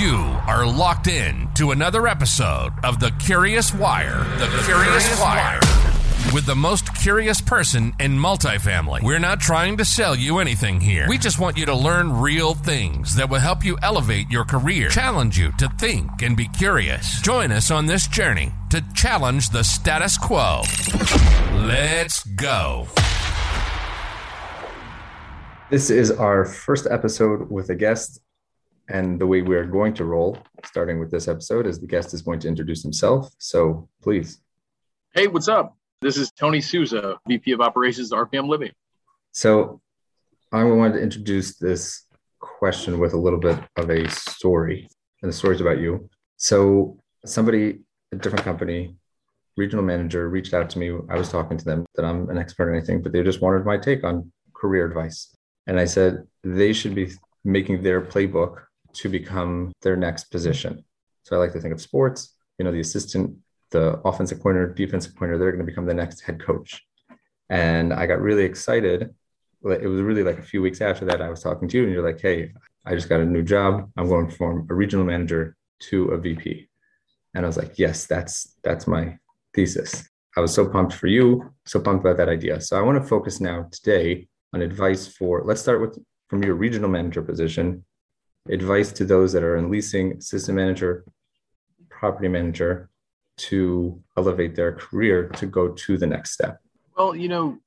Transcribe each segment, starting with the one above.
You are locked in to another episode of The Curious Wire. The, Curious, Wire. With the most curious person in multifamily. We're not trying to sell you anything here. We just want you to learn real things that will help you elevate your career, challenge you to think and be curious. Join us on this journey to challenge the status quo. Let's go. This is our first episode with a guest. And the way we're going to roll, starting with this episode, is the guest is going to introduce himself. So please. Hey, what's up? This is Tony Sousa, VP of Operations at RPM Living. So I wanted to introduce this question with a little bit of a story. And the story's about you. So somebody, a different company, regional manager reached out to me. I was talking to them that I'm an expert in anything, but they just wanted my take on career advice. And I said they should be making their playbook to become their next position. So I like to think of sports, you know, the assistant, the offensive coordinator, defensive coordinator, they're going to become the next head coach. And I got really excited. It was really like a few weeks after that, I was talking to you and you're like, hey, I just got a new job. I'm going from a regional manager to a VP. And I was like, yes, that's that's my thesis. I was so pumped for you, so pumped about that idea. So I want to focus now today on advice for let's start with from your regional manager position advice to those that are in leasing, system manager, property manager to elevate their career to go to the next step? Well, you know,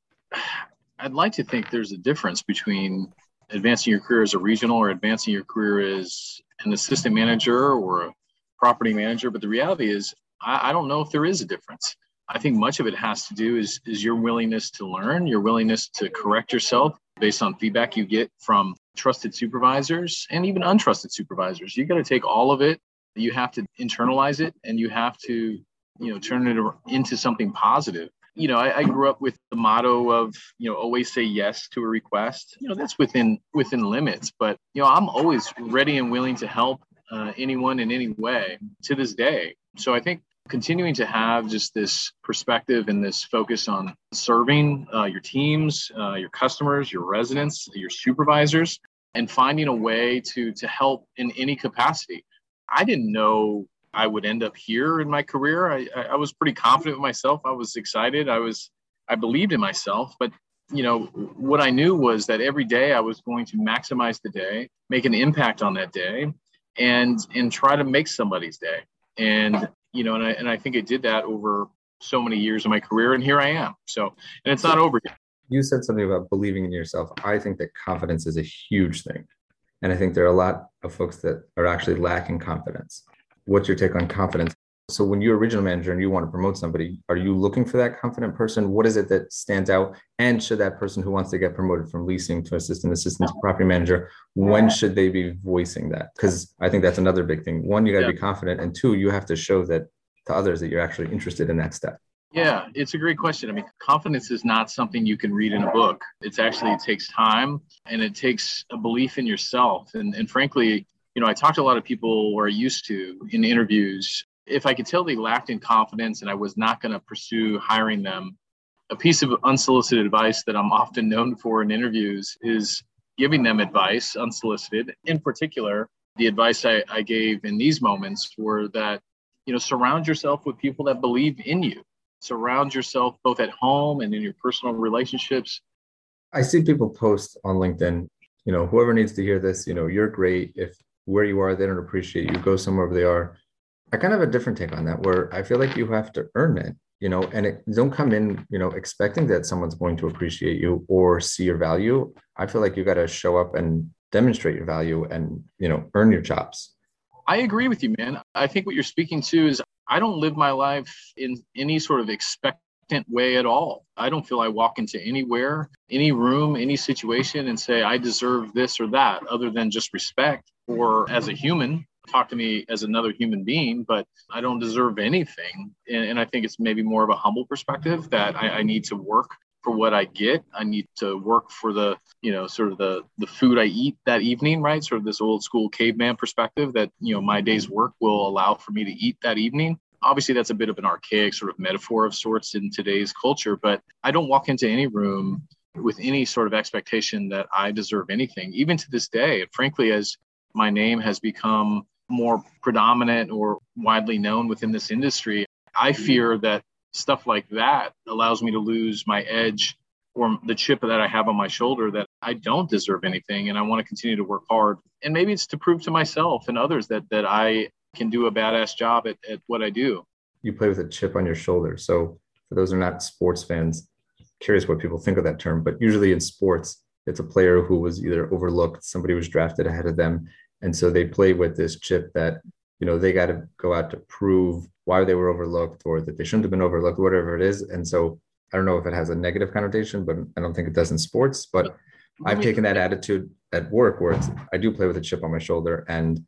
I'd like to think there's a difference between advancing your career as a regional or advancing your career as an assistant manager or a property manager. But the reality is, I, I don't know if there is a difference. I think much of it has to do is, is your willingness to learn, your willingness to correct yourself based on feedback you get from trusted supervisors and even untrusted supervisors. You got to take all of it. You have to internalize it and you have to, you know, turn it into something positive. You know, I, I grew up with the motto of, you know, always say yes to a request. You know, that's within within limits, but you know, I'm always ready and willing to help uh, anyone in any way to this day. So I think continuing to have just this perspective and this focus on serving uh, your teams, uh, your customers, your residents, your supervisors, and finding a way to to help in any capacity. I didn't know I would end up here in my career. I, I was pretty confident with myself. I was excited. I was I believed in myself, but you know what I knew was that every day I was going to maximize the day, make an impact on that day, and and try to make somebody's day. And you know, and I, and I think I did that over so many years of my career, and here I am. So, and it's not over yet. You said something about believing in yourself. I think that confidence is a huge thing. And I think there are a lot of folks that are actually lacking confidence. What's your take on confidence? So when you're a regional manager and you want to promote somebody, are you looking for that confident person? What is it that stands out? And should that person who wants to get promoted from leasing to assistant assistant to property manager, when should they be voicing that? Because I think that's another big thing. One, you got to yeah. be confident, and two, you have to show that to others that you're actually interested in that step. Yeah, it's a great question. I mean, confidence is not something you can read in a book. It's actually it takes time and it takes a belief in yourself. And and frankly, you know, I talked to a lot of people or I used to in interviews if I could tell they lacked in confidence and I was not going to pursue hiring them, a piece of unsolicited advice that I'm often known for in interviews is giving them advice unsolicited. In particular, the advice I, I gave in these moments were that, you know, surround yourself with people that believe in you. Surround yourself both at home and in your personal relationships. I see people post on LinkedIn, you know, whoever needs to hear this, you know, you're great. If where you are, they don't appreciate you, go somewhere where they are I kind of have a different take on that, where I feel like you have to earn it, you know, and it don't come in, you know, expecting that someone's going to appreciate you or see your value. I feel like you got to show up and demonstrate your value and, you know, earn your chops. I agree with you, man. I think what you're speaking to is I don't live my life in any sort of expectant way at all. I don't feel I walk into anywhere, any room, any situation and say, I deserve this or that, other than just respect or as a human talk to me as another human being, but I don't deserve anything. And, and I think it's maybe more of a humble perspective that I, I, need to work for what I get. I need to work for the, you know, sort of the the food I eat that evening, right? Sort of this old school caveman perspective that, you know, my day's work will allow for me to eat that evening. Obviously, that's a bit of an archaic sort of metaphor of sorts in today's culture, but I don't walk into any room with any sort of expectation that I deserve anything, even to this day. And frankly, as my name has become more predominant or widely known within this industry, I mm-hmm. fear that stuff like that allows me to lose my edge or the chip that I have on my shoulder that I don't deserve anything and I want to continue to work hard. And maybe it's to prove to myself and others that that I can do a badass job at, at what I do. You play with a chip on your shoulder. So for those who are not sports fans, curious what people think of that term, but usually in sports, it's a player who was either overlooked, somebody was drafted ahead of them. And so they play with this chip that, you know, they got to go out to prove why they were overlooked or that they shouldn't have been overlooked, whatever it is. And so I don't know if it has a negative connotation, but I don't think it does in sports. But I've taken that attitude at work where it's, I do play with a chip on my shoulder and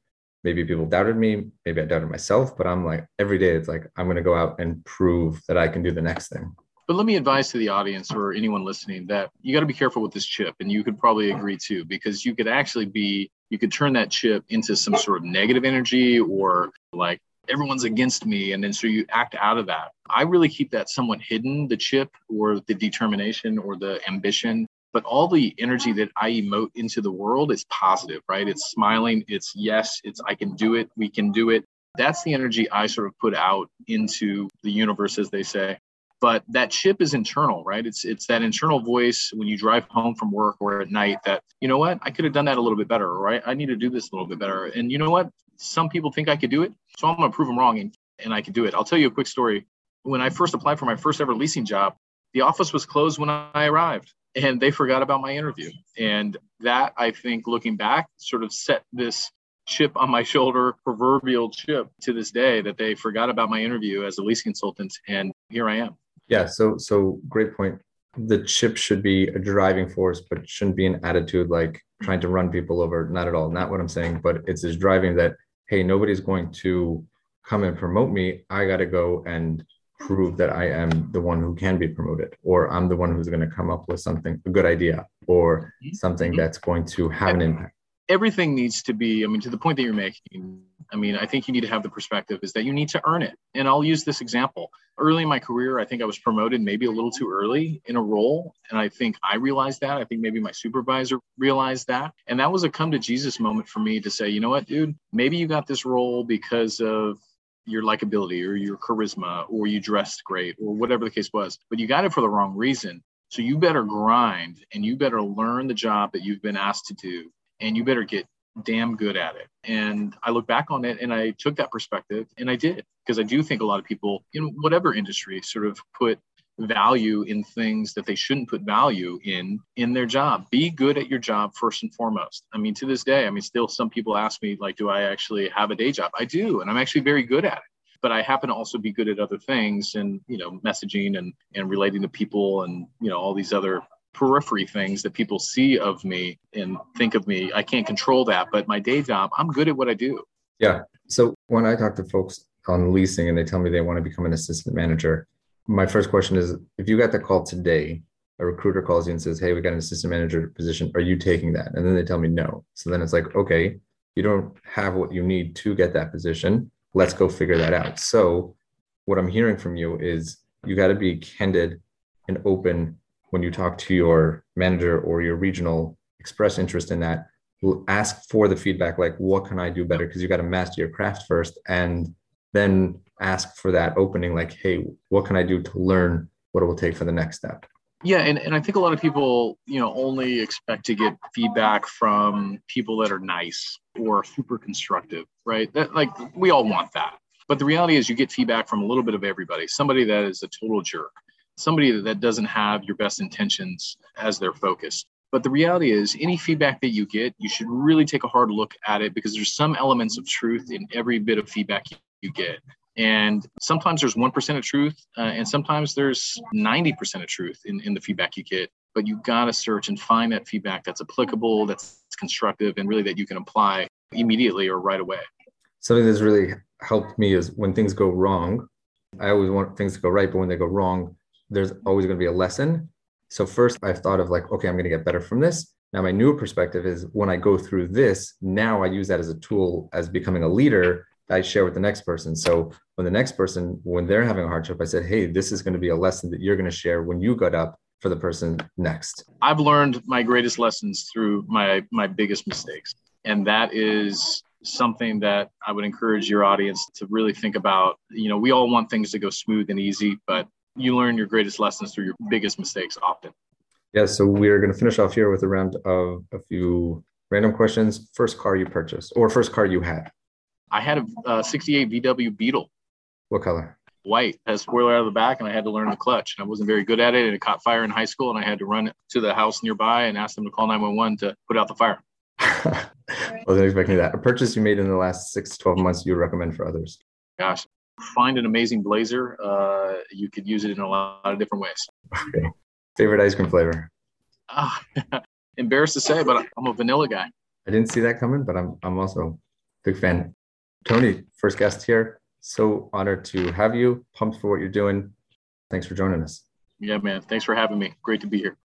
maybe people doubted me, maybe I doubted myself, but I'm like every day it's like I'm going to go out and prove that I can do the next thing. But let me advise to the audience or anyone listening that you got to be careful with this chip. And you could probably agree too, because you could actually be, you could turn that chip into some sort of negative energy or like everyone's against me. And then so you act out of that. I really keep that somewhat hidden, the chip or the determination or the ambition. But all the energy that I emote into the world is positive, right? It's smiling, it's yes, it's I can do it, we can do it. That's the energy I sort of put out into the universe, as they say but that chip is internal right? It's it's that internal voice when you drive home from work or at night that you know what? I could have done that a little bit better right? I need to do this a little bit better. And you know what? Some people think i could do it so i'm going to prove them wrong and, and i could do it. I'll tell you a quick story. When i first applied for my first ever leasing job the office was closed when i arrived and they forgot about my interview. And that i think looking back sort of set this chip on my shoulder, proverbial chip to this day that they forgot about my interview as a leasing consultant. And here I am. Yeah. So so great point. The chip should be a driving force, but shouldn't be an attitude like trying to run people over. Not at all. Not what I'm saying, but it's this driving that, hey, nobody's going to come and promote me. I gotta go and prove that I am the one who can be promoted, or I'm the one who's going to come up with something, a good idea, or mm-hmm. something that's going to have an impact everything needs to be i mean to the point that you're making i mean i think you need to have the perspective is that you need to earn it. And i'll use this example. Early in my career i think i was promoted maybe a little too early in a role. And i think i realized that. I think maybe my supervisor realized that. And that was a come to jesus moment for me to say you know what dude? Maybe you got this role because of your likability or your charisma or you dressed great or whatever the case was but you got it for the wrong reason. So you better grind and you better learn the job that you've been asked to do and you better get damn good at it. And I look back on it and I took that perspective and I did because I do think a lot of people in whatever industry sort of put value in things that they shouldn't put value in in their job. Be good at your job first and foremost. I mean to this day i mean still some people ask me like do i actually have a day job? I do and i'm actually very good at it. But i happen to also be good at other things and you know messaging and and relating to people and you know all these other periphery things that people see of me and think of me. I can't control that, but my day job, I'm good at what I do. Yeah. So when I talk to folks on leasing and they tell me they want to become an assistant manager, my first question is if you got the call today, a recruiter calls you and says, Hey, we got an assistant manager position. Are you taking that? And then they tell me no. So then it's like, okay, you don't have what you need to get that position. Let's go figure that out. So what I'm hearing from you is you got to be candid and open when you talk to your manager or your regional express interest in that ask for the feedback like what can i do better? Because you got to master your craft first and then ask for that opening like hey what can i do to learn what it will take for the next step? Yeah and, and i think a lot of people you know only expect to get feedback from people that are nice or super constructive right? That like we all want that. But the reality is you get feedback from a little bit of everybody somebody that is a total jerk somebody that doesn't have your best intentions as their focus. But the reality is, any feedback that you get, you should really take a hard look at it because there's some elements of truth in every bit of feedback you get. And sometimes there's 1% of truth, uh, and sometimes there's 90% of truth in, in the feedback you get. But you got to search and find that feedback that's applicable, that's constructive, and really that you can apply immediately or right away. Something that's really helped me is when things go wrong, I always want things to go right, but when they go wrong, there's always going to be a lesson. So first I've thought of like, okay, I'm going to get better from this. Now my newer perspective is when I go through this, now I use that as a tool as becoming a leader I share with the next person. So when the next person, when they're having a hardship, I said, hey, this is going to be a lesson that you're going to share when you got up for the person next. I've learned my greatest lessons through my my biggest mistakes. And that is something that I would encourage your audience to really think about. You know, we all want things to go smooth and easy, but you learn your greatest lessons through your biggest mistakes often. Yeah, so we're going to finish off here with a round of a few random questions. First car you purchased or first car you had? I had a uh, 68 VW Beetle. What color? White. Had a spoiler out of the back, and I had to learn the clutch. And I wasn't very good at it, and it caught fire in high school, and I had to run to the house nearby and ask them to call 911 to put out the fire. I wasn't expecting that. A purchase you made in the last six to 12 months you would recommend for others? Gosh, find an amazing blazer. Uh, you could use it in a lot of different ways. Okay. Favorite ice cream flavor? Ah, embarrassed to say, but I'm a vanilla guy. I didn't see that coming, but I'm I'm also a big fan. Tony, first guest here. So honored to have you. Pumped for what you're doing. Thanks for joining us. Yeah, man. Thanks for having me. Great to be here.